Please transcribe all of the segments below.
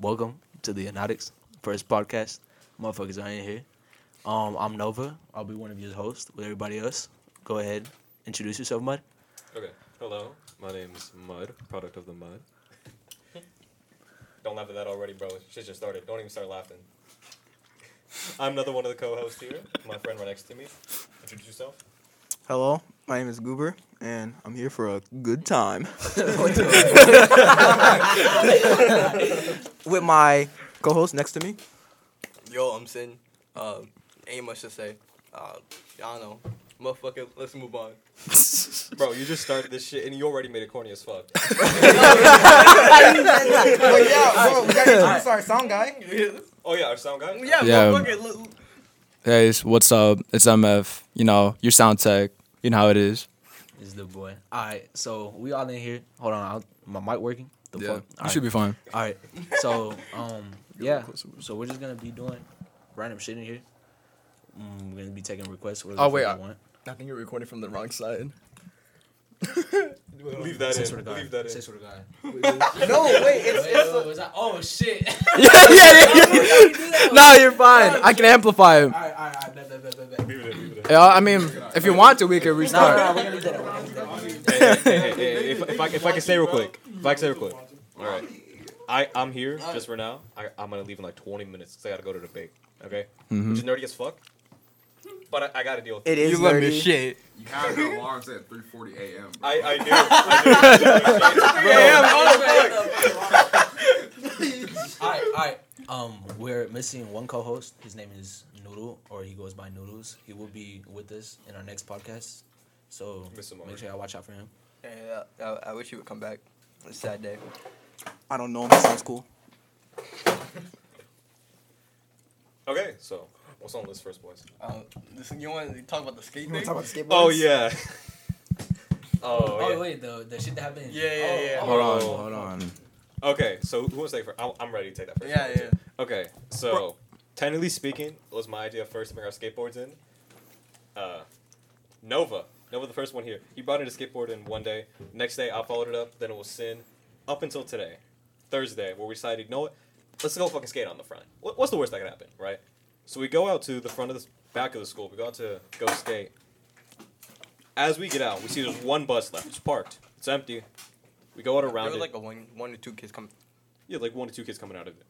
welcome to the Anotics first podcast. Motherfuckers are in here. Um, I'm Nova. I'll be one of your hosts with everybody else. Go ahead, introduce yourself, Mud. Okay. Hello. My name's Mud, product of the mud. Don't laugh at that already, bro. Shit just started. Don't even start laughing. I'm another one of the co-hosts here. My friend right next to me. Introduce yourself. Hello, my name is Goober, and I'm here for a good time with my co-host next to me. Yo, I'm Sin. Uh, ain't much to say. Uh, I don't know. Motherfucker, let's move on. Bro, you just started this shit and you already made it corny as fuck. oh yeah, bro, we gotta introduce our sound guy. Oh yeah, our sound guy. Yeah, Yeah. motherfucker. look- Hey, it's- what's up? It's MF. You know, your sound tech. You know how it is. Is the boy. All right, so we all in here. Hold on, I'll, my mic working. The fuck. you should be fine. All right. So, um, yeah. So we're just gonna be doing random shit in here. Mm, we're gonna be taking requests. whatever Oh, wait, fuck I- want. I think you're recording from the wrong side. Leave that Say in. swear to God. Leave that Say in. swear to God. No, wait, it's, Wait, it's wait, was that- Oh shit! yeah, yeah, yeah. no, you're fine. I can amplify him. All right, all right, all right. Leave it in. Leave it in. Yeah, I mean, if you want to, we can restart. no, no, we're gonna leave that. in, We're gonna leave that. in. Hey, hey, hey, hey, if, if I if I can say real quick, if I can say real quick. All right. I I'm here just for now. I I'm gonna leave in like 20 minutes because I gotta go to the debate. Okay. Mhm. Which is nerdy as fuck. But I, I gotta deal with it. it is You let me nerdy. shit. You have the alarms at 3:40 a.m. bro. I I do. I do. All right, all right. Um, we're missing one co-host. His name is Noodle, or he goes by Noodles. He will be with us in our next podcast. So Miss him make already. sure y'all watch out for him. Yeah, I, I wish you would come back. It's a sad day. I don't know. That sounds cool. Okay, so what's on this first, boys? Uh, listen, you want to talk about the skate You wanna thing? talk about skateboards? Oh yeah. Oh, Oh, yeah. wait, the the shit that happened. Yeah, yeah, oh, yeah. oh, Hold on, Oh. hold on. Okay, so who wants to take first? I'm, I'm ready to take that first. Yeah, one, yeah. too. Okay, so technically speaking, it was my idea first to bring our skateboards in. Uh, Nova, Nova, the first one here. He brought in a skateboard in one day. Next day, I followed it up. Then it was Sin. Up until today, Thursday, where we decided, you know what? Let's go fucking skate on the front. What's the worst that could happen, right? So we go out to the front of the back of the school. We go out to go skate. As we get out, we see there's one bus left. It's parked. It's empty. We go out There around were it. like a one, one or two kids coming. Yeah, like one to two kids coming out of it.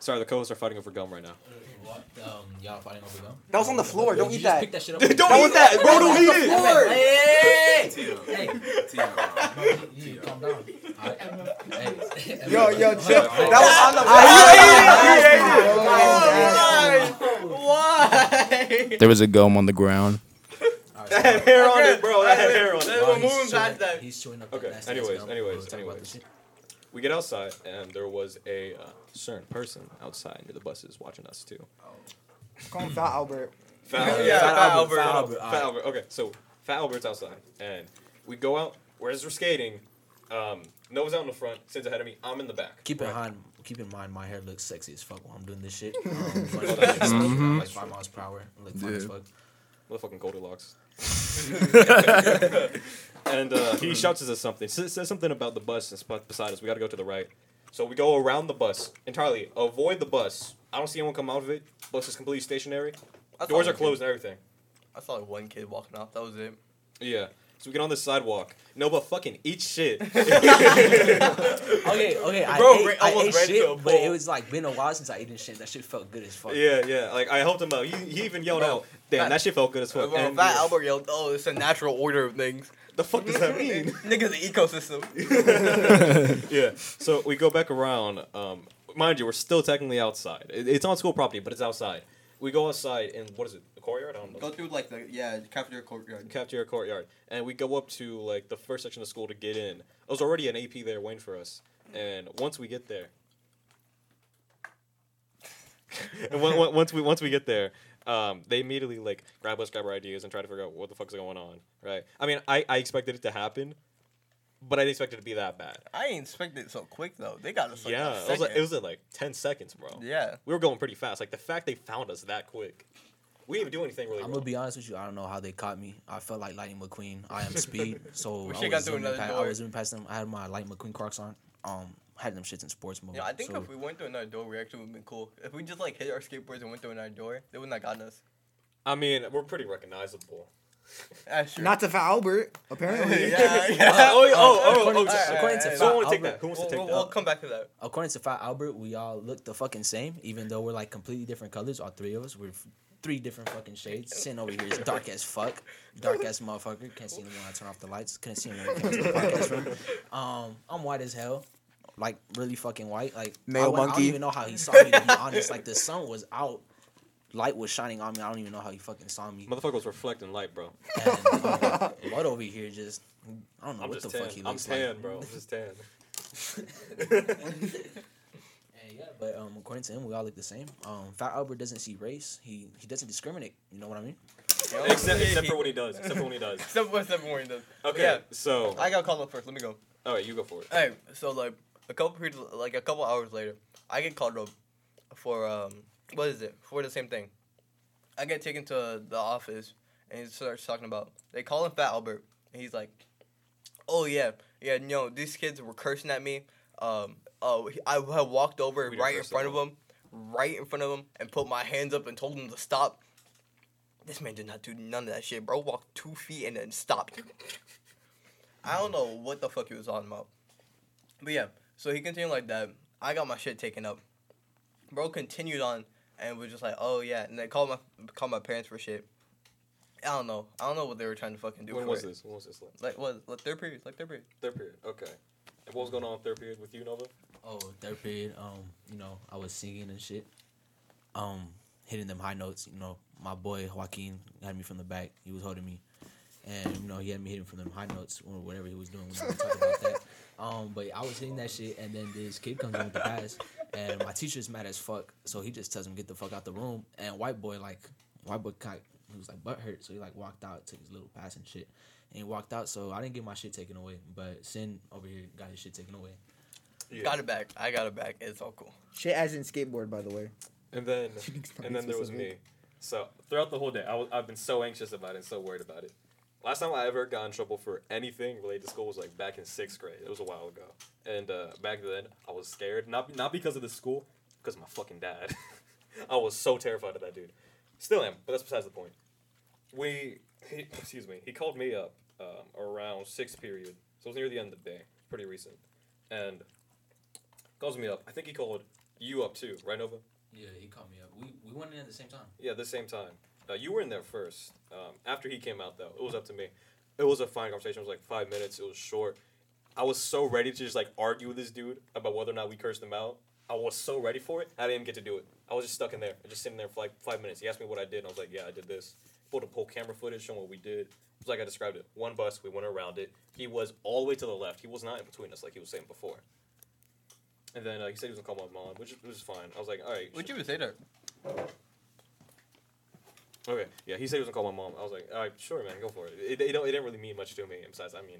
Sorry, the co-hosts are fighting over gum right now. What? Um, y'all fighting over gum? That was on the floor. Don't eat that. Pick that shit up. Don't Don't eat that, bro. Don't eat the floor. Hey, hey, hey. Tia, bro. You, you need to calm down. Hey. Yo, yo, chill. That was on the Why? There was a gum on the ground. That had hair on it, bro. That had hair on it. While go he's moving chewing- past that. He's chewing up Okay, that nasty anyways, anyways, We'll talk about anyways. We get outside, and there was a uh, certain person outside near the buses watching us too. Call him Fat Albert. Fat, Yeah, Fat Fat Albert. Albert. Fat Fat Albert. Albert, Fat alright. Albert. Okay, so Fat Albert's outside, and we go out. Whereas we're skating, um, Nova's out in the front, Sid's ahead of me. I'm in the back. Keep in Right. mind, keep in mind, my hair looks sexy as fuck while I'm doing this shit. Um, like, like five miles per hour, like fine as Yeah. fuck. Motherfucking Goldilocks. and uh, he shouts at us something. Says, says something about the bus that's bu- beside us. We got to go to the right. So we go around the bus entirely. Avoid the bus. I don't see anyone come out of it. Bus is completely stationary. I saw Doors are one closed kid- and everything. I saw like one kid walking off. That was it. Yeah. So we get on the sidewalk. No, but fucking eat shit. Okay, okay, I Bro, ate, ra- I almost ate ran to a shit, but it pole. was like been a while since I ate shit. That shit felt good as fuck. yeah, yeah. Like I helped him out. He, he even yelled Bro, out, "Damn, Fat- that shit felt good as fuck." Well, And- Fat Albert yelled, "Oh, it's a natural order of things." The fuck does that mean? Niggas, the ecosystem. yeah. So we go back around. Um, mind you, we're still technically outside. It- It's on school property, but it's outside. We go outside and what is it? The courtyard? I don't know. Go through like the yeah cafeteria courtyard. Cafeteria courtyard, and we go up to like the first section of school to get in. There was already an AP there waiting for us, and once we get there, and on- on- once we once we get there, um, they immediately like grab us, grab our ideas, and try to figure out what the fuck's going on. Right? I mean, I I expected it to happen, but I didn't expect it to be that bad. I ain't expected it so quick though. They got us like yeah, a it was like, it was at like ten seconds, bro. yeah. We were going pretty fast. Like the fact they found us that quick, we didn't even do anything really. I'm wrong. gonna be honest with you. I don't know how they caught me. I felt like Lightning McQueen. I am speed, so I was through zooming past, I was zooming past them. I had my Lightning McQueen Crocs on. Um, had them shits in sports mode. Yeah, I think so, if we went through another door, we actually would have been cool. If we just like hit our skateboards and went through another door, they wouldn't have gotten us. I mean, we're pretty recognizable. That's true. Not to Fat Albert, apparently. yeah, yeah. oh, oh, oh, according oh, to- oh, according to Who Fat wants to take Albert- that? Who wants to We'll, take we'll, that? we'll come back to that. according to Fat Albert, we all look the fucking same, even though we're like completely different colors. All three of us, we're three different fucking shades. Sitting over here is dark as fuck, dark as motherfucker. Can't see him when I turn off the lights. Couldn't see him when we came to the podcast room. Um, I'm white as hell, like really fucking white. Like I, Male went- I don't even know how he saw me. To be honest, like the sun was out, light was shining on me. I don't even know how he fucking saw me. Motherfucker was reflecting light, bro. And um, Bud over here just, I don't know I'm what the tan. fuck he looks like. I'm tan, like. bro. I'm just tan. And yeah, but um, according to him, we all look the same. Um, Fat Albert doesn't see race. He he doesn't discriminate. You know what I mean? except, except for when he does. Except for when he does. Except for except for when he does. Okay, Yeah. so I got called up first. Let me go. all right, you go for it. Hey, so like a couple periods, like a couple hours later, I get called up for um, what is it? For the same thing. I get taken to the office, and he starts talking about. They call him Fat Albert, and he's like, "Oh yeah, yeah, no, these kids were cursing at me. Um, oh, I had walked over We right in front of him, right in front of him, and put my hands up and told him to stop. This man did not do none of that shit, bro. Walked two feet and then stopped. I don't know what the fuck he was on about. But yeah, so he continued like that. I got my shit taken up. Bro continued on and was just like, oh yeah, and they called my called my parents for shit. I don't know. I don't know what they were trying to fucking do. When for was it. this? When was this? Like? Like what? Like third period. Like third period. Third period. Okay. And what was going on in third period with you, Nova? Oh, third period. Um, you know, I was singing and shit. Um, hitting them high notes. You know, my boy Joaquin had me from the back. He was holding me, and you know, he had me hitting from them high notes or whatever he was doing. We don't talk about that. Um, but I was hitting that shit, and then this kid comes in with the pass, and my teacher's mad as fuck. So he just tells him get the fuck out the room. And white boy like, white boy kind, he was like butt hurt, so he like walked out, took his little pass and shit, and he walked out. So I didn't get my shit taken away, but Sin over here got his shit taken away. Yeah. Got it back. I got it back. It's all cool. Shit as in skateboard, by the way. And then, and then there was me. So throughout the whole day, I was, I've been so anxious about it and so worried about it. Last time I ever got in trouble for anything related to school was like back in sixth grade. It was a while ago, and uh, back then I was scared. Not not because of the school, because of my fucking dad. I was so terrified of that dude. Still am, but that's besides the point. We, he, excuse me, he called me up um, around sixth period, so it was near the end of the day, pretty recent, and calls me up. I think he called you up too, right, Nova? Yeah, he called me up. We we went in at the same time. Yeah, the same time. Uh, you were in there first. Um, after he came out, though, it was up to me. It was a fine conversation. It was like five minutes. It was short. I was so ready to just like argue with this dude about whether or not we cursed him out. I was so ready for it. I didn't even get to do it. I was just stuck in there, just sitting there for like five minutes. He asked me what I did, and I was like, "Yeah, I did this." Pulled a pull camera footage, showing what we did. It was like I described it. One bus, we went around it. He was all the way to the left. He was not in between us, like he was saying before. And then uh, he said he was gonna call my mom, which was fine. I was like, "All right." Would you even say that? Okay, yeah, he said he was gonna call my mom. I was like, all right, sure, man, go for it. It, it, don't, it didn't really mean much to me. Besides, I mean,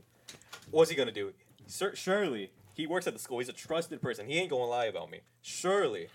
what's he gonna do? Sir, surely he works at the school. He's a trusted person. He ain't gonna lie about me. Surely,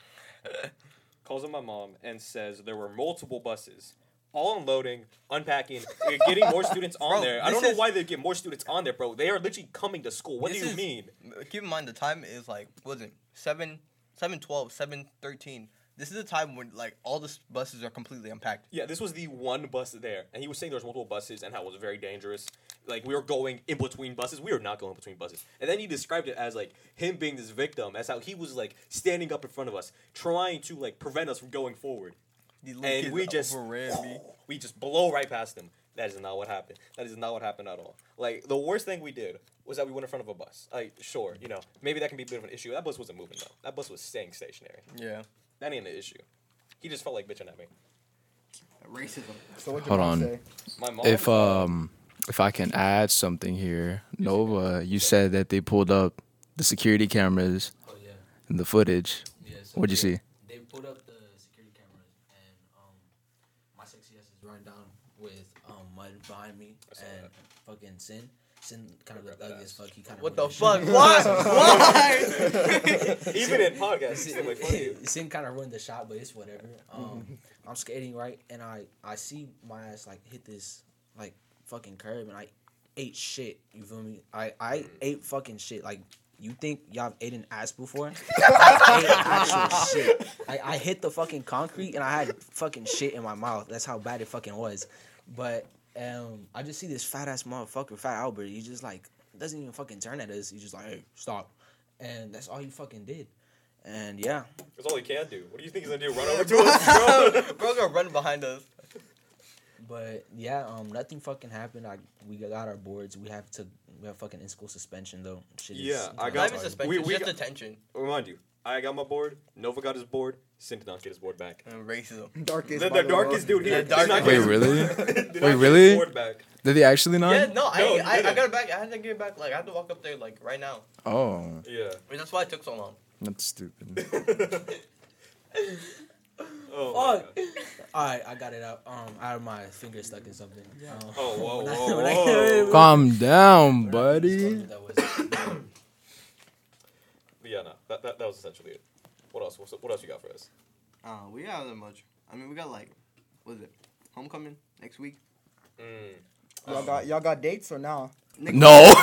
calls up my mom and says there were multiple buses, all unloading, unpacking, getting more students on Bro, there. I this don't know is- why they get more students on there, bro. They are literally coming to school. What This do you is- mean? Keep in mind the time is like what was it seven, seven twelve, seven thirteen. This is the time when like all the s- buses are completely unpacked. Yeah, this was the one bus there, and he was saying there was multiple buses and how it was very dangerous. Like we were going in between buses, we were not going between buses. And then he described it as like him being this victim, as how he was like standing up in front of us, trying to like prevent us from going forward. Little And we just overran me. we just blow right past him. That is not what happened. That is not what happened at all. Like the worst thing we did was that we went in front of a bus. Like sure, you know, maybe that can be a bit of an issue. That bus wasn't moving though. That bus was staying stationary. Yeah. That ain't an issue. He just felt like bitching at me. Racism. So what Hold on. Say? My mom. If um if I can add something here, Nova, you said that they pulled up the security cameras Oh yeah, and the footage. yeah. So What'd you see? They pulled up the security cameras, and um, my sexy ass is running down with um mud behind me, I saw and fucking Sin. Sin kind of Grab looked ugly as fuck. He kind of What the fuck? Why? Why? even in podcasts, it's still like funny. Sin kind of ruined the shot, but it's whatever. Um. I'm skating right, and I I see my ass like hit this like fucking curb, and I ate shit. You feel me? I I Mm. ate fucking shit. Like You think y'all have eaten ass before? I ate actual shit. I, I hit the fucking concrete and I had fucking shit in my mouth. That's how bad it fucking was. But um, I just see this fat ass motherfucker, Fat Albert. He just like doesn't even fucking turn at us. He's just like, hey, stop. And that's all he fucking did. And yeah, That's all he can do. What do you think he's gonna do? Run over to us, bro? Bro, gonna run behind us. but yeah, um, nothing fucking happened. I we got our boards. We have to we have fucking in school suspension though. Shit is Yeah, I kinda got- Not even suspension, We- it's we just got- detention Remind you, I got my board. Nova got his board. Sin did not get his board back. and racism. Darkest. The, by the darkest dude here. The did not darkest- get Wait, really? did Wait, really? board back. Did he actually not? Yeah, no, I, No, he I, I got it back. I had to get it back. Like I had to walk up there like right now. Oh, Yeah. I mean, that's why it took so long. that's stupid. Oh, Fuck. All right, I got it out. Um, out of my finger stuck in something. Um, Oh, whoa, whoa, I- whoa. Calm down, buddy. that was- But yeah, no, that, that, that was essentially it. What else? What's, what else you got for us? Uh, we got that much. I mean, we got like, what is it? Homecoming next week. Mm. Y'all got y'all got dates or now? No. no!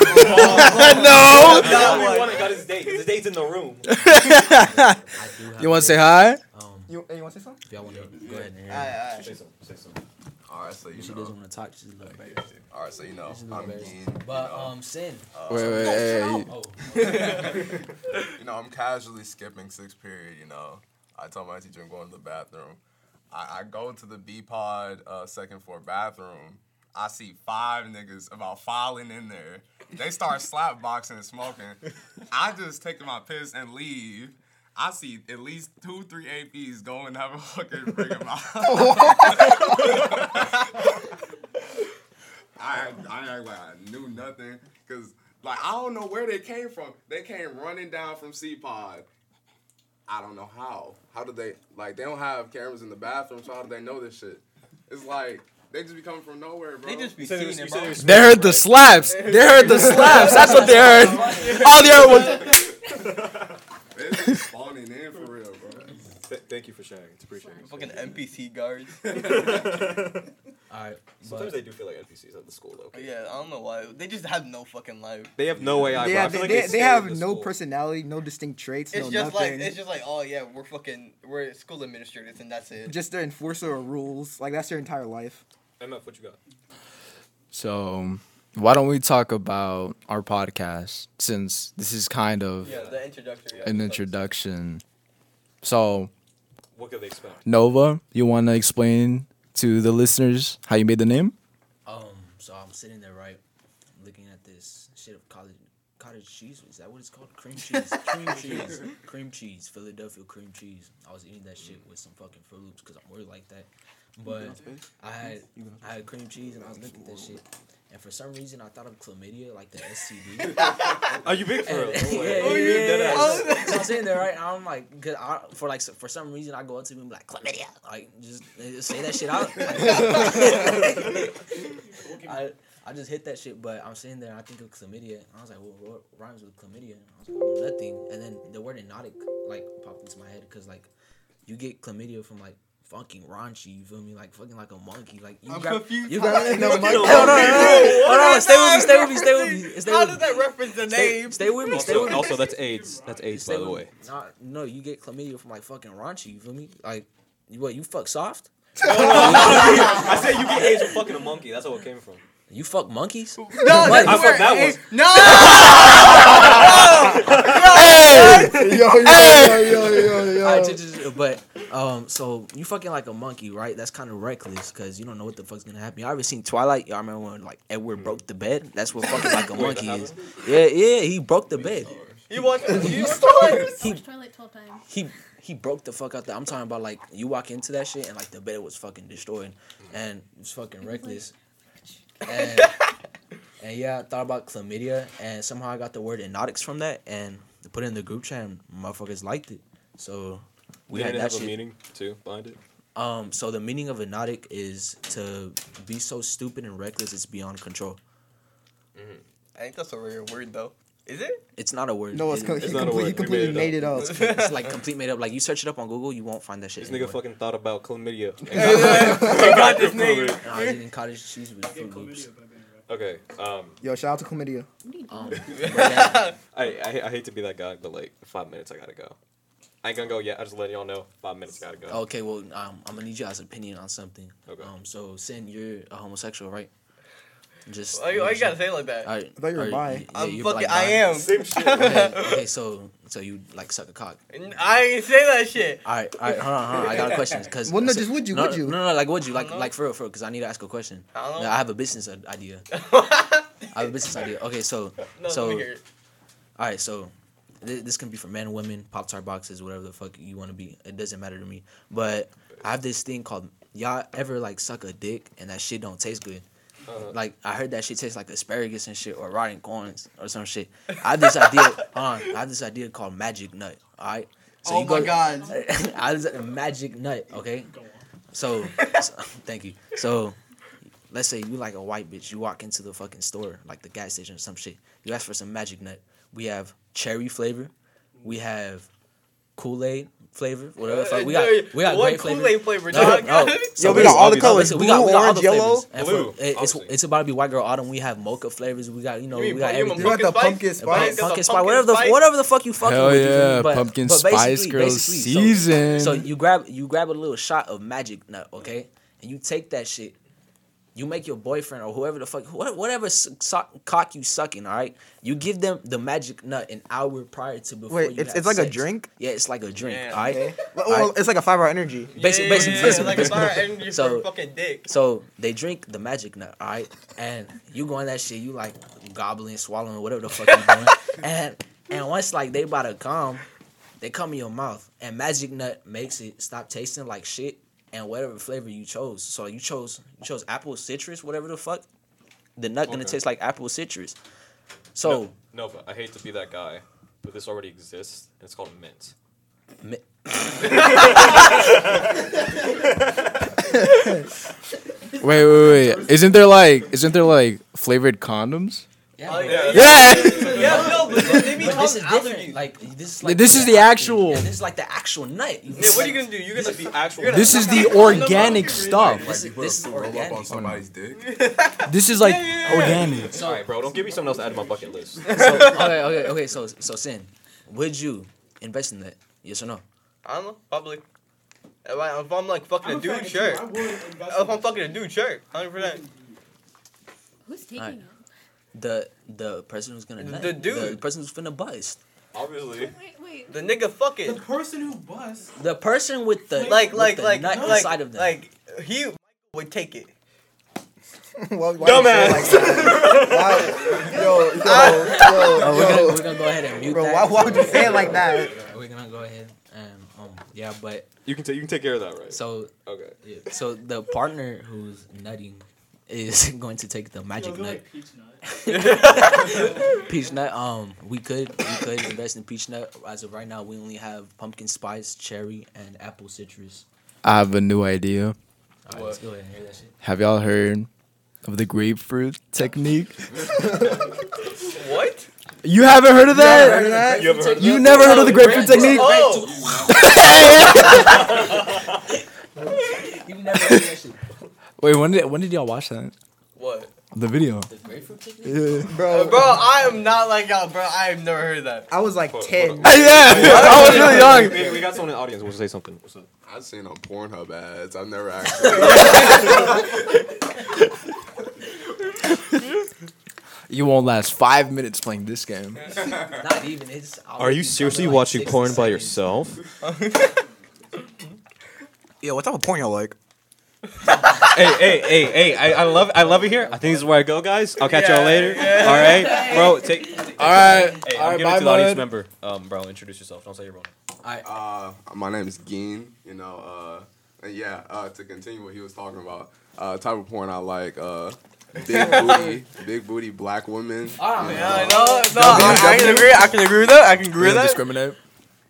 no. Everyone got his date. His date's in the room. I do have You want to say hi? Um, You you want to say something? if y'all want to go ahead and hear. All right, all right. Say something. Say something. All right, so you She know. doesn't want to talk. She's a little embarrassed. All right, so you know. She's a little I'm embarrassed. But you know, um, sin. uh, Wait, wait, hey. Oh, you know, I'm casually skipping sixth period. You know, I told my teacher I'm going to the bathroom. I, I go to the B pod uh, second floor bathroom. I see five niggas about filing in there. They start slap boxing and smoking. I just take my piss and leave. I see at least two, three APs go and have a fucking bring them out. I I like I knew nothing because like I don't know where they came from. They came running down from C Pod. I don't know how. How did they like? They don't have cameras in the bathroom, so how do they know this shit? It's like they just be coming from nowhere, bro. They just be You said it seeing it, bro. They heard the slaps. They heard the slaps. That's what they heard. All they heard was. They spawning in for real, bro. Th- thank you for sharing. It's appreciated. Fucking NPC guards. all right. Sometimes But they do feel like NPCs at the school, though. yeah, I don't know why. They just have no fucking life. They have no AI. They bro. I have, feel they, like they, they they stay have the no school. personality, no distinct traits, It's no just nothing. like it's just like oh yeah, we're fucking we're school administrators and that's it. just the enforcer of rules. Like that's their entire life. MF, what you got? So, um, why don't we talk about our podcast since this is kind of yeah, the introductory. an introduction. So, What could they expect? Nova, you want to explain to the listeners how you made the name? um, so I'm sitting there right, looking at this shit of college cottage cheese. Is that what it's called? Cream cheese. cream cheese. Cream cheese. Philadelphia cream cheese. I was eating that shit with some fucking Fruit Loops because I'm weird like that. But I had I had cream cheese and I was looking at that shit. And for some reason, I thought of chlamydia, like the STD. Are oh, you big for real? No yeah, way. yeah, Oh, yeah, yeah. Oh, ass. So, so I'm sitting there, right? I'm like, cause I, for like, for some reason, I go up to him and be like, chlamydia, like, just, just say that shit out. I, I just hit that shit, but I'm sitting there, and I think of chlamydia. And I was like, well, what rhymes with chlamydia? And I was like, well, nothing. And then the word hypnotic, like, popped into my head, cause like, you get chlamydia from like fucking raunchy. You feel me? Like fucking like a monkey. Like you I'm grab, confused. You How grab no, monkey. Hold on, hold on, hold on, Stay with me. Stay with me. Stay with me. Stay How with does me. that reference the Stay, name? stay with me. Stay Also, with me. also, that's AIDS. That's AIDS, Stay by the way. me. Nah, no, you get chlamydia from like fucking raunchy. You feel me? Like, you what? You fuck soft? I said you get AIDS from fucking a monkey. That's how it came from. You fuck monkeys? No, that's I fuck that AIDS- one. No. Hey, yo, yo, yo, yo, yo, Alright, j- j- j- but um, so you fucking like a monkey, right? That's kind of reckless because you don't know what the fuck's gonna happen. Y'all ever seen Twilight? Y'all remember when like Edward broke the bed? That's what fucking like a monkey is. Yeah, yeah, he broke the bed. You watch you He- Watch Twilight 12 times. He he broke the fuck out there. I'm talking about like you walk into that shit and like the bed was fucking destroyed and it's fucking reckless. And, and yeah, I thought about chlamydia and somehow I got the word anotics from that and put it in the group chat and motherfuckers liked it. So we Didn't had it that have shit. a meaning too behind it? Um, so the meaning of hypnotic is to be so stupid and reckless it's beyond control. I think that's a weird word though. Is it? It's not a word. No, it's, It- co- It's he, not a complete, he word. We completely made made it it up. it's like complete made up. Like you search it up on Google, you won't find that shit. This nigga fucking thought about chlamydia. Got this name. No, I was eating cottage cheese with Fruit Loops. Okay. Um, Yo, shout out to chlamydia. Um, but then- I, I I hate to be that guy, but like five minutes, I gotta go. I ain't gonna go yet. I just let y'all know. Five minutes, gotta go. okay, well, um, I'm gonna need y'all's opinion on something. Okay. Um, so, Sin, you're a homosexual, right? Just. Why you, why you gotta say it like that? Alright, I thought you were alright, bi. yeah, I'm you're, fucking. like, I am. Same shit. okay, okay, so so you like suck a cock. I ain't say that shit. All right, all right, hold on, hold on. I got a question. Cause Well, no, just would you, No, would you? No, no, like would you, like, know. like for real, for real? Because I need to ask a question. I don't know. Yeah, I have a business i- idea. I have a business idea. Okay, so, No, so, let me hear it. all right, so th- this can be for men, women, pop tart boxes, whatever the fuck you want to be. It doesn't matter to me. But I have this thing called y'all ever like suck a dick and that shit don't taste good. Uh-huh. Like I heard that shit tastes like asparagus and shit or rotting corns or some shit. I have this idea. hold on, I have this idea called magic nut. All right. So oh you my go- god. I was a magic nut, okay? So, so- thank you. So, let's say you like a white bitch. You walk into the fucking store, like the gas station or some shit. You ask for some magic nut. We have cherry flavor. We have Kool Aid flavor. Whatever. the fuck. We got we got what grape. Kool-Aid flavor, No, dog? no. Yo, So we got all the colors. Blue, we got, we got all orange, the yellow. flavors. And Blue, for- it- it's it's about to be white girl autumn. We have mocha flavors. We got you know You we got pu- you mean everything. You got the Pumpkin pumpkin spice? spice. Pumpkin pumpkin spice, whatever the whatever the fuck you fucking Hell with. you yeah. But- pumpkin but spice basically- girl basically, so- season. So you grab you grab a little shot of magic nut, okay, and you take that shit. You make your boyfriend or whoever the fuck, whatever su- suck, cock you sucking, all right. You give them the magic nut an hour prior to before. Wait, you it's have it's like a drink. Yeah, it's like a drink, Yeah. all right. Okay. Well, it's like a five hour energy. Basic- Yeah, basic- yeah, basic- like a fire energy So- for fucking dick. So they drink the magic nut, all right, and you go on that shit, you like gobbling, swallowing, whatever the fuck you doing, and and once like they about to come, they come in your mouth, and magic nut makes it stop tasting like shit, and whatever flavor you chose. So you chose you chose apple citrus, whatever the fuck, the nut gonna Okay. taste like apple citrus. So No, but I hate to be that guy, but this already exists, and it's called mint. mi- Wait, wait, wait. Isn't there like isn't there like flavored condoms? Yeah, Oh, yeah. Yeah. Yeah, no, but they be but this is different. allergies. Like this is like This is the actual- Yeah, this is like the actual nut. You Yeah, what are you gonna do? You're gonna is the actual. This is the organic stuff. This is- this is roll up organic. on somebody's dick. This is like Yeah, yeah, yeah. organic. All right, bro. Don't give me something else to add to my bucket list. so okay, okay, okay. So, so sin, would you invest in that? Yes or no? I don't know, probably. If, I, if I'm like fucking a dude, sure. If I'm fucking a dude, sure, hundred percent. Who's taking Alright. It? The the person who's gonna The nut, dude. the person who's finna bust, Obviously. Wait, wait. The nigga, fuck it. The person who busts. the person with the Like, with like, the like, nut like, inside of them. like he would take it. Why- why Dumbass. you say it like that? Why- Yo, yo, yo, oh, we're, gonna, we're gonna go ahead and mute Bro, that. why, why would you say it like that? We're gonna go ahead and um yeah, but You can take. You can take care of that, right? so Okay. yeah, so the partner who's nutting is going to take the magic nut. peach nut. Um, we could we could invest in peach nut. As of right now, we only have pumpkin spice, cherry, and apple citrus. I have a new idea. All right, let's go ahead and hear that shit. Have y'all heard of the grapefruit technique? What? You haven't heard of that? heard of that? You ever heard of You never heard of the grapefruit technique? Oh, You never heard that shit. Wait, when did when did y'all watch that? what? The video. The grapefruit technique. Yeah. Bro, uh, Bro, I am not like y'all, bro. I have never heard of that. I was like Hold- 10. hold yeah, I was really young. We, we got someone in the audience who wants to say something. What's up? I've seen on Pornhub ads. I've never actually. You won't last five minutes playing this game. Not even. It's. Are you seriously watching porn by yourself? Yo, what type of porn y'all like? Hey, hey, hey, hey! I, I love, I love it here. I think this is where I go, guys. I'll catch y'all later. yeah. All right, bro. Take. All right, Hey, all I'm right, giving it to the audience member. Um, bro, introduce yourself. Don't say your own. Uh, my name is Geen. You know, uh, and yeah. Uh, to continue what he was talking about, uh, type of porn I like. Uh, big booty, big booty black women. Ah, you, Yeah, know, no, no, I, I can agree. I can agree with that. I can agree with that. discriminate.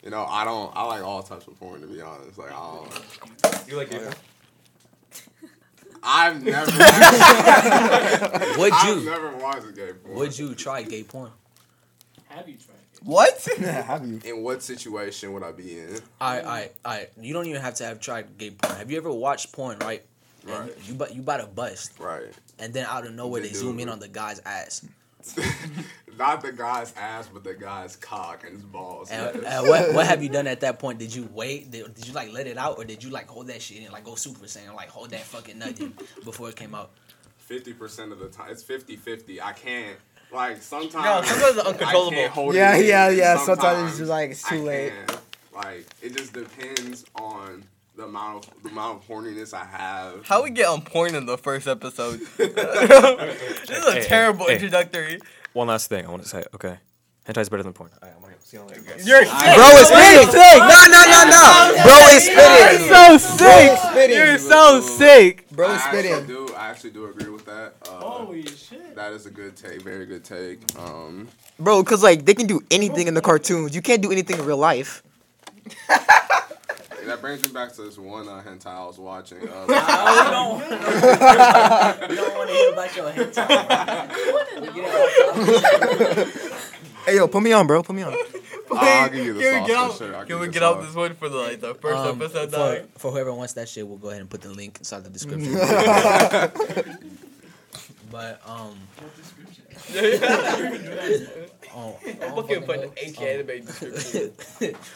you know, I don't. I like all types of porn to be honest. Like I don't. You like gay porn? I've never. Would I've you? never watched a gay porn. Would you try gay porn? Have you tried it? What? Have you? In what situation would I be in? I, I, I. You don't even have to have tried gay porn. Have you ever watched porn, right? and Right. you but you about to bust, Right. and then out of nowhere they They do. zoom in on the guy's ass. Not the guy's ass, but the guy's cock and his balls. And, yes. and what what have you done at that point? Did you wait? Did, did you like let it out, or did you like hold that shit in, like go Super Saiyan, like hold that fucking nothing before it came out? Fifty percent of the time, it's 50-50. I can't. Like sometimes. No, sometimes it's I uncontrollable. can't hold Yeah, it in. yeah, yeah, sometimes it's just like, it's I too late. can't. Like it just depends on the amount of the amount of horniness I have. How we get on point in the first episode? this is a Hey, hey, terrible hey. introductory. One last thing I want to say. Okay, hentai's better than porn. All right, I'm gonna see you later. guys. You're Bro is spitting. No, no, no, no. Bro is spitting. so sick. spitting. You're so sick. Bro I is actually spitting. do. I actually do agree with that. Uh, Holy shit. that is a good take. Very good take. Um, Bro, cause like they can do anything in the cartoons. You can't do anything in real life. that brings me back to this one uh, hentai I was watching. Uh, we don't, we don't want to hear about your hentai. Hey yo, put me on, bro. Put me on. I'll give you the Can we sauce get for out? sure. Can we get out this one for the like the first Um, episode? for, dog? for whoever wants that shit, we'll go ahead and put the link inside the description. but um, oh, I'm fucking put the H anime description.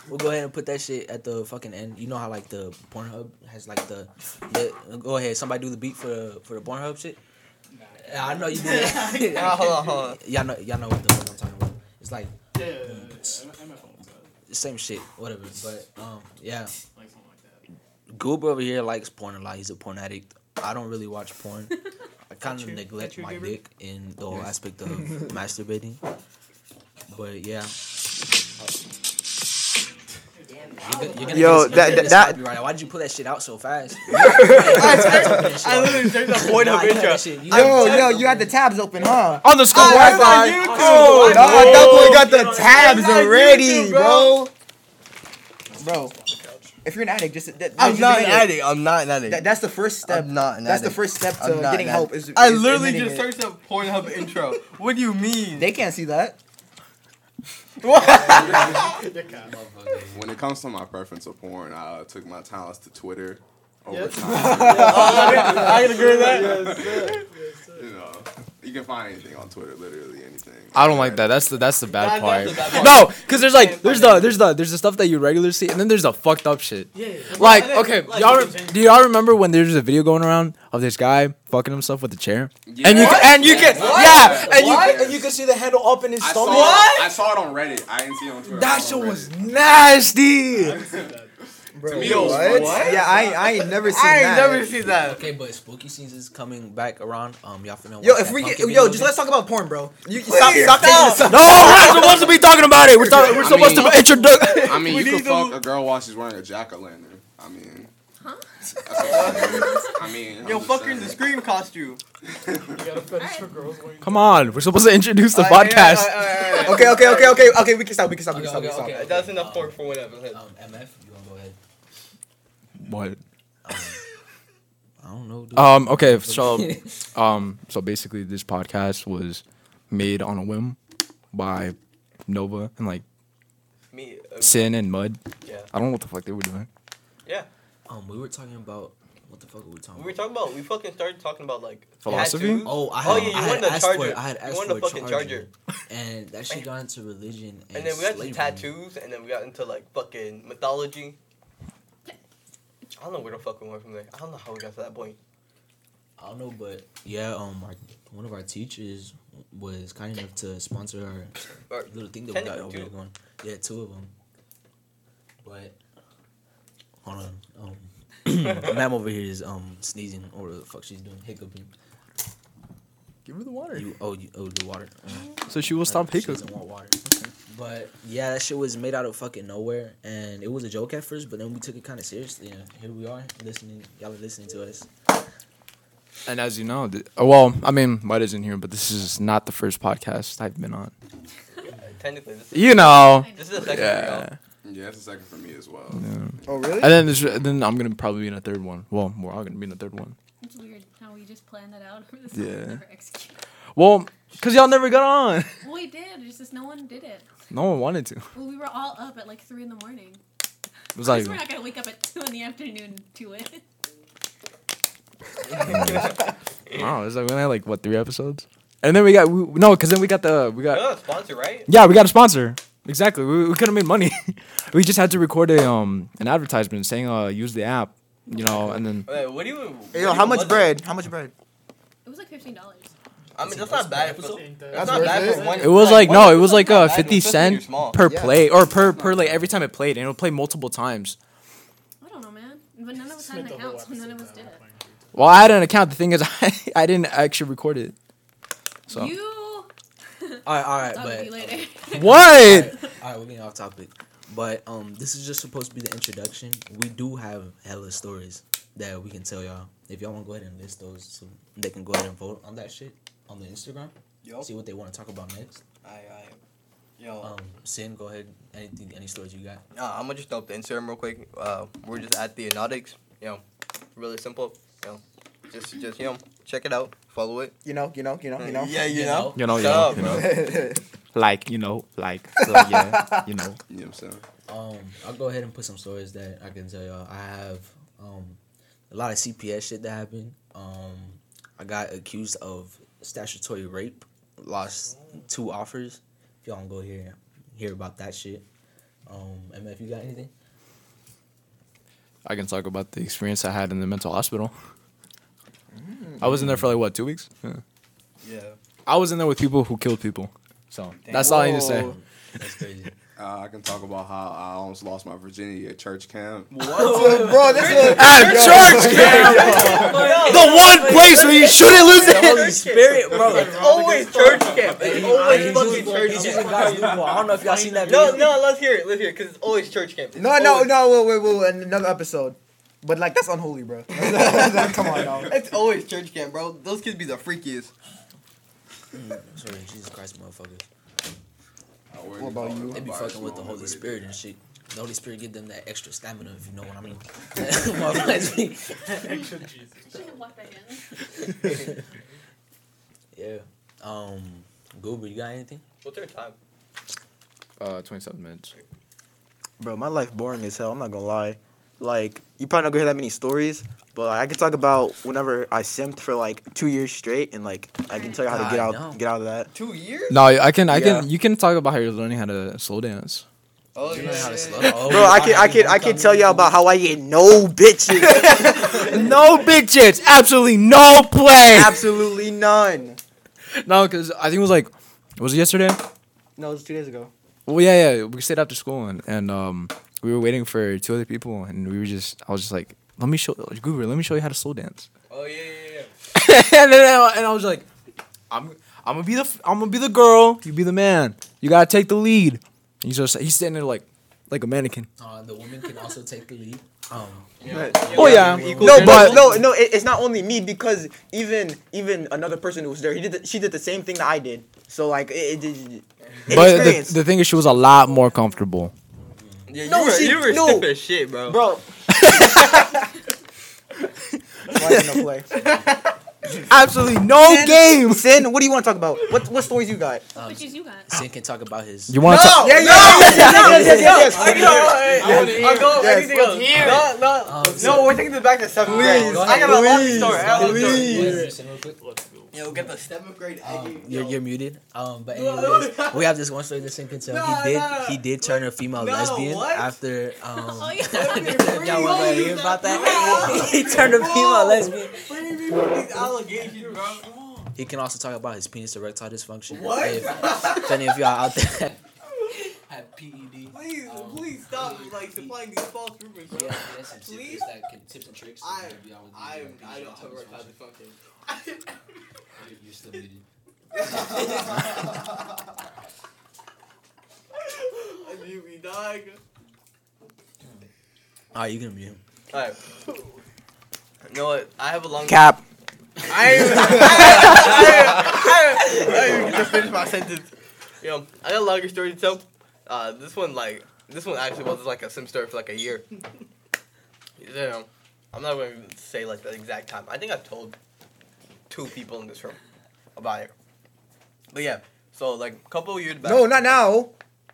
we'll go ahead and put that shit at the fucking end. You know how like the Pornhub has like the, the go ahead. Somebody do the beat for the for the Pornhub shit. Yeah, I know you do that. Ah, hold on, hold on. Y'all know y'all know what the fuck I'm talking about. It's like Yeah, yeah, yeah, yeah. MF same shit, whatever. But um, yeah. Like something like that. Goober over here likes porn a lot. He's a porn addict. I don't really watch porn. I kind of neglect my Goober? dick in the whole aspect of masturbating. But yeah. You're, go- you're gonna Yo, get, that- you're that- right. Why did you pull that shit out so fast? I literally turned the point Nah, of you had intro. that. You Yo, yo, you had the tabs open, huh? On the school I Wi-Fi. was Oh, no, I thought we got the tabs already, YouTube, bro. Bro, if you're an addict, just that, I'm just not an addict. I'm not an addict. That, that's the first step. I'm not an That's the first step to getting help. addict. Is, I is literally just it. searched up Pornhub intro. What do you mean? They can't see that. When it comes to my preference of porn, I took my talents to Twitter over Yes. time. I can agree with that. you know, you can find anything on Twitter, literally anything. I don't like that. That's the that's the bad That- part. the bad part. No, because there's like there's the there's the there's the stuff that you regularly see, and then there's the fucked up shit. Yeah. Like okay, y'all re- do y'all remember when there's a video going around of this guy fucking himself with a chair, and you can, and you can yeah, and you and you can see the handle up in his I saw, stomach. it, I saw it on Reddit. I didn't see it on Twitter. I That saw it shit on was Reddit. nasty. Bro, me, it was what? Yeah, I, I ain't never seen I ain't that. never seen that. Okay, but spooky scenes is coming back around. Um, y'all finna Yo, if we get, yo, just again? let's talk about porn, bro. You stop, Please, stop taking stop. this. No, we're not supposed to be talking about it. We're talking. We're I supposed mean- to introduce. I mean, you can could fuck a girl while she's wearing a jack o' lantern. I mean, Huh? I mean. I mean, I'm Yo, just fucker in the scream costume. You gotta finish for girls wearing. Come on, we're supposed to introduce the Alright, yeah, podcast. Okay, okay, okay, okay, okay. We can stop. We can stop. We can Okay, stop. We okay, can stop. okay. That's enough porn for whatever. Um, MF, you wanna go ahead? What? I don't know. Dude. Um. Okay. So, um. So basically, this podcast was made on a whim by Nova and like Me. uh, Sin and Mud. Yeah. I don't know what the fuck they were doing. Yeah. um, we were talking about what the fuck were we talking We were about? talking about. We fucking started talking about like Philosophy? tattoos. Oh, I had, Oh, yeah, you I had wanted the asked for charger. it. I had You asked wanted for a fucking charger, and that shit got into religion. And, And then we got to slavery. tattoos, and then we got into like fucking mythology. I don't know where the fuck we went from there. I don't know how we got to that point. I don't know, but yeah, um, our, one of our teachers was kind enough to sponsor our little thing that we got over going. Yeah, two of them. But hold on, um, Ma'am over here is um sneezing or the fuck she's doing, hiccuping. Give her the water. You oh you oh the water. Um, So she will stop She hiccuping. doesn't want water. But yeah, that shit was made out of fucking nowhere, and it was a joke at first, but then we took it kind of seriously, and here we are listening. Y'all are listening to us. And as you know, th- uh, well, I mean, Mud isn't here, but this is not the first podcast I've been on. Technically, this is, You know. this is a second Yeah. Yeah, that's a second for me as well. yeah. Oh, really? And then there's, then I'm gonna probably be in a third one. Well, we're all gonna be in a third one. It's weird how we just planned that out over the summer Yeah. never executed. Well, cause y'all never got on. Well, we did. It's just no one did it. No one wanted to. Well, we were all up at like three in the morning. It was like, we're not gonna wake up at two in the afternoon to it. Wow, it's like we only had like what three episodes, and then we got we, no, because then we got the we got You're a sponsor, right? yeah we got a sponsor. Exactly, we, we could have made money. we just had to record a um an advertisement saying uh use the app, you know, and then Wait, what do you? Hey, what yo, do how you much want? bread? How much bread? It was like fifteen dollars. I mean, that's not bad. For, that's That's not bad for one. it was like one no, it was like not uh fifty especially when you're cent small. per Yeah. play or per per like every time it played, and it'll play multiple times. I don't know, man. But none of us had an account, so none of us did it. Well, I had an account. The thing is, I, I didn't actually record it. So You. All right, all right, Talk with you but later. what? all right, we're getting off topic. But um, this is just supposed to be the introduction. We do have hella stories that we can tell y'all. If y'all want to go ahead and list those, so they can go ahead and vote on that shit on the Instagram. Yup. See what they want to talk about next. I, aye. Yo, Um, Sin, go ahead. Anything, any stories you got? uh, I'm gonna just throw up the Instagram real quick. Uh, we're just at the Anotics. You know, really simple. You know, just just you know, check it out, follow it. You know, you know, you know, you know. Yeah, you, You know. You know, you Shut know, up, you know. like you know, like so, yeah, you know. You know what I'm saying? Um, I'll go ahead and put some stories that I can tell y'all. I have um a lot of CPS shit that happened. Um, I got accused of statutory rape. Lost two offers. If y'all want to go here hear about that shit. Um, MF, you got anything? I can talk about the experience I had in the mental hospital. I was in there for like what two weeks. Yeah. Yeah. I was in there with people who killed people. So that's all I need to say. That's crazy. Uh, I can talk about how I almost lost my virginity at church camp. bro, this is At church camp! the one place where you shouldn't lose The it. Holy Spirit, bro. It's always church camp. It's always fucking church camp. I don't know if y'all seen that No, video. no, no, let's hear it. Let's hear it, cause it's always church camp. It's No, no, always- no, wait, wait, wait, wait, another episode. But like that's unholy, bro. Come on, now. It's always church camp, bro. Those kids be the freakiest. Mm, Sorry, Jesus Christ, motherfuckers. What about you? They be fucking with the Holy Spirit and shit. The Holy Spirit give them that extra stamina, if you know what I mean. Motherfuckers be- Extra Jesus. She can walk back in. yeah. Um, Goober, you got anything? What's their time? Uh, twenty-seven minutes. Bro, my life boring as hell. I'm not gonna lie. Like, you probably not gonna hear that many stories, but like, I can talk about whenever I simped for like two years straight, and like I can tell you how to get out, no. get out of that. Two years? No, I can, I Yeah. can. You can talk about how you're learning how to slow dance. Oh You yeah. know how to slow. yeah. Oh, Bro, I can, I can, I can tell y'all about how I get no bitches, no big chits. Absolutely no play. absolutely none. No, because I think it was like, was it yesterday? No, it was two days ago. Well, yeah, yeah. We stayed after school and, and um, we were waiting for two other people, and we were just, I was just like, let me show, Goober, let me show you how to slow dance. Oh yeah, yeah, yeah. and then I, and I was like, I'm, I'm gonna be the, f- I'm gonna be the girl, you be the man. You gotta take the lead. He's just, he's standing there like, like a mannequin. Uh, the woman can also take the lead. Um, Oh yeah, No, but no, no, it, it's not only me because even even another person who was there, he did, the, she did the same thing that I did. So like, it, it, it, But experience. the, the thing is, she was a lot more comfortable. Yeah, you No, were, she- you were no. stiff as shit, bro. bro. Why is it no play? Absolutely no Sin- game. Sin, what do you want to talk about? What what stories you got? um, Which is you got. Sin can talk about his. You want to? talk? Yeah, yeah, go, Yes, anything else. No, no, Um, no. We're taking this back to seventh grade. I got a long story. I have a story. please. Sin real. Yo, get the seventh grade Um, Aggie. you're, yo. you're muted. Um, but anyways, we have this one story that Sin can tell. No, he did no. he did turn a female No, lesbian what? after um. Oh, yeah. y'all want to hear about that? he turned a female lesbian. What do you mean with these allegations, bro? He can also talk about his penis erectile dysfunction. What? If, if any of y'all out there have E PED. Please, um, please stop like supplying these false rumors, bro. Yeah, there's some Please? tips that can tips and tricks. I, that maybe would I, give you I a don't have erectile erectile dysfunction. dysfunction. You're- You're still muted. I knew me, dog. Alright, you can mute him. Alright. You know what? I have a long. Cap. I ain't even- I ain't- I ain't even just finish my sentence. You know, I got a longer story to tell. Uh, this one like this one actually was like a sim story for like a year. You know, I'm not going to say like the exact time. I think I've told two people in this room about it. But yeah, so like a couple of years back. No, not now.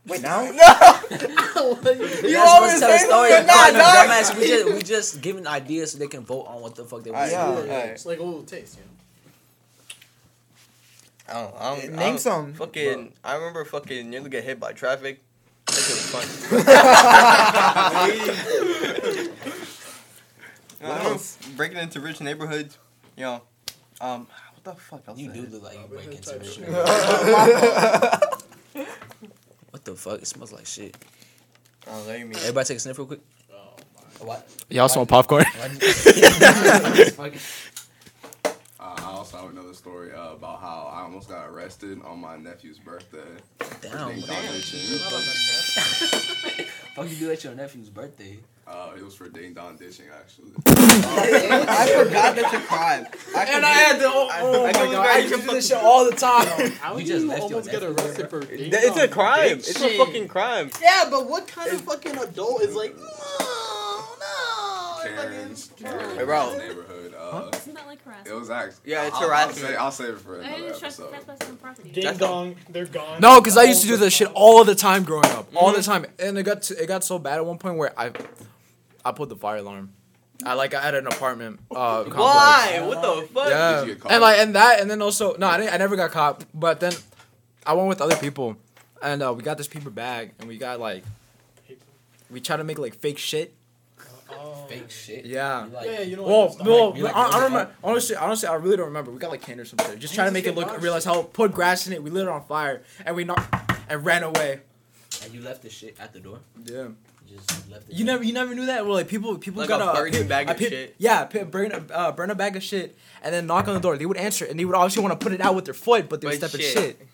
Wait, now? No. You always tell a story. that, Nah, dog. dumbass, we just we just giving ideas so they can vote on what the fuck they want. Yeah. to do. Alright. It's like a little taste, you know. I don't, I don't, I Name don't- some. Fucking, I remember fucking nearly get hit by traffic. That shit was fun. I remember breaking into rich neighborhoods. You know, um, what the fuck else? You do look like you break into rich shit. What the fuck? It smells like shit. Oh, let me. Everybody take a sniff real quick. What? Y'all smell popcorn? Fuck it. Uh, I also have another story uh, about how I almost got arrested on my nephew's birthday. Damn. Ding dong ditching. Fuck you do at your nephew's birthday. Uh, it was for ding dong ditching, actually. I forgot that's a crime. I And I had to. Oh, oh I my completely god! I forgot used to you do this shit all the time. How You just you left almost get arrested for ding It's a crime. dick It's a fucking crime. Yeah, but what kind of fucking adult is like, no, no. Karen's, Karen's Hey, bro. neighborhood. Uh, Isn't that like It was actually. Yeah, it's I'll, I'll, harassment. say, I'll save it for I another didn't episode. trespassing on. Ding That's dong, they're gone. No, because I used to do this shit all the time growing up, all the time, and it got to, it got so bad at one point where I, I put the fire alarm. I like I had an apartment. Uh, complex. Why? What the fuck? Yeah, Did you get caught? and like and that, and then also no, I didn't. I never got caught. But then, I went with other people, and uh, we got this paper bag, and we got like, we tried to make like fake shit. Fake shit. Yeah. You like- Yeah, you know Well, what? no, you like I, I don't remember. Honestly, honestly, I really don't remember. We got like candy or something. Just trying to make it look, realize how put grass in it. We lit it on fire, and we knocked and ran away. And you left the shit at the door. Yeah. You just left it. You never, you never knew that. Well, like people, people Like got a burning pe- bag of pe- shit? Yeah, pe- burn, a- uh, burn a bag of shit, and then knock on the door. They would answer, and they would obviously want to put it out with their foot, but they would But step in shit. shit.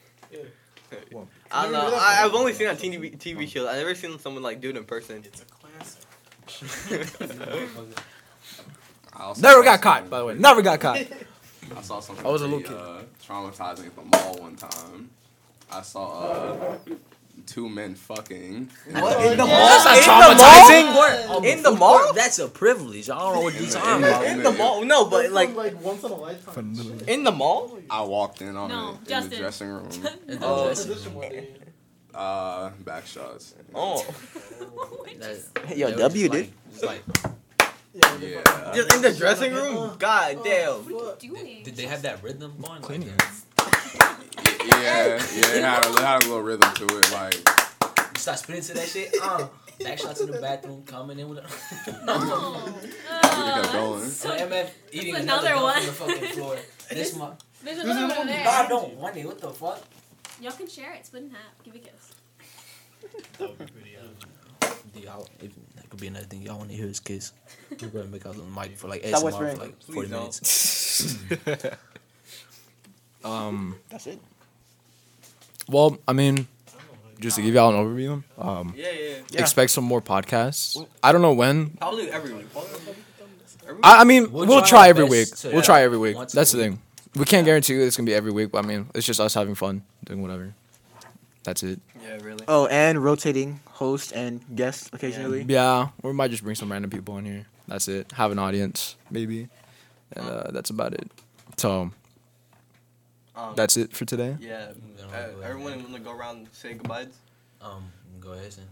I don't know. I, I've only seen it on TV, TV shows. I've never seen someone like do it in person. It's a classic. I also Never got caught, by the way. Never got caught. I saw something I was a little kid. Uh, traumatizing at the mall one time. I saw uh, two men fucking. What? In the mall? That's not In the traumatizing. mall? In the mall? court, That's a privilege. I don't know what you're In talking the- about. In the mall? No, but like like once in a lifetime. in the mall? I walked in on No, it in Justin. the dressing room. In the Oh. Dressing Position room. one day. Uh, back shots. Oh, Yo, they were W, just dude. like- just like, Yeah. Yeah. just in the dressing room? God damn. What are you doing? did they have that rhythm going? Like, Cleaning. Yeah, yeah, it had, a, it had a little rhythm to it. Like, you start spinning to that shit. Uh, back shots in the bathroom, coming in with a. Oh. really kept Uh, going. So MF eating That's another, another one one. from the fucking floor. This my. There's another one over there. God don't want it. What the fuck? Y'all can share it. Split in half. Give a kiss. Do y'all, if, that could be another thing. Y'all want to hear his kiss? We're gonna make out on the mic for like Stop ASMR whispering. for like Please 40 don't. minutes. Um. That's it. Well, I mean, just to give y'all an overview, um, Yeah, yeah. Yeah. expect some more podcasts. I don't know when. Probably every week. Every week? I, I mean, we'll, We'll try, try our every best week. to- we'll try every week. once a That's the week. thing. We can't guarantee you it's gonna be every week, but I mean, it's just us having fun, doing whatever. That's it. Yeah, really. Oh, and rotating host and guest occasionally. Yeah, or we might just bring some random people in here. That's it. Have an audience, maybe, and uh, that's about it. So Um, that's it for today. Yeah. Uh, everyone want to go around and say goodbyes? Um, go ahead, Sin.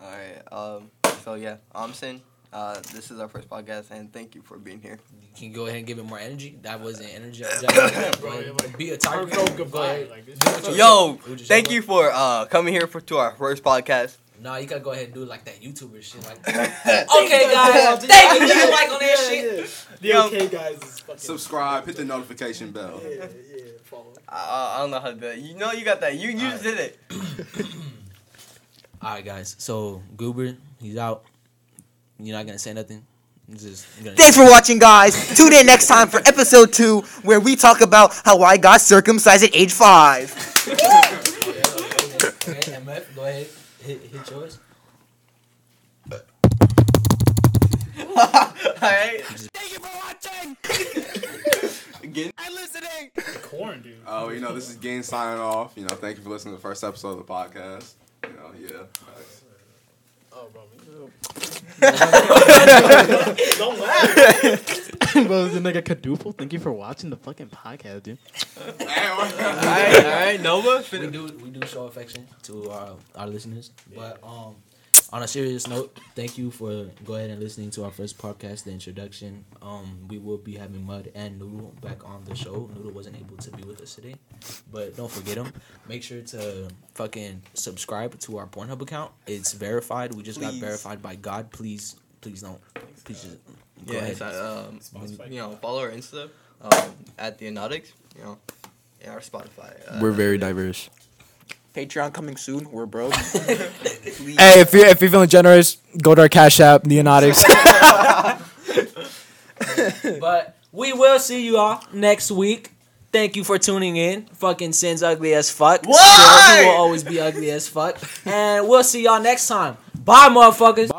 All right. Um. So yeah, I'm Sin. Uh, this is our first podcast, and thank you for being here. Can you go ahead and give it more energy? That wasn't energy. bro, like- Be a tiger. Heartfelt goodbye. Like, Yo, thank you for uh coming here for to our first podcast. Nah, you gotta go ahead and do like that YouTuber shit. Like, okay, guys, thank you. Leave a like on that Yeah, shit. yeah. The Yo. okay guys is fucking. subscribe, hit the notification bell. Yeah, yeah, follow. I, I don't know how to do it. You know you got that. You you just did it. All right, guys. So Goober, he's out. You're not gonna say nothing. Just gonna Thanks for watching, guys. Tune in next time for episode two, where we talk about how I got circumcised at age five. Okay, MF, go ahead. Hit, hit yours. Alright. Thank you for watching Again. and listening. Corn, dude. Oh, you know, this is Gain signing off. You know, thank you for listening to the first episode of the podcast. You know, yeah. Thanks. Oh, bro. Don't laugh. Bro, the nigga Caduple, thank you for watching the fucking podcast, dude. Alright, alright, Nova. We do we do show affection to our our listeners, but um, on a serious note, thank you for go ahead and listening to our first podcast, the introduction. Um, we will be having Mud and Noodle back on the show. Noodle wasn't able to be with us today, but don't forget him. Make sure to fucking subscribe to our Pornhub account. It's verified. We just got verified by God. Please, please don't. Please just go Yeah, ahead. it's, uh, um, you know, follow our Insta um, at the Anotics. You know, and our Spotify. Uh, We're very diverse. Patreon coming soon. We're broke. Hey, if you're, if you're feeling generous, go to our Cash App, Neonautics. But we will see you all next week. Thank you for tuning in. Fucking Sin's ugly as fuck. Why? Still, he will always be ugly as fuck. And we'll see y'all next time. Bye, motherfuckers.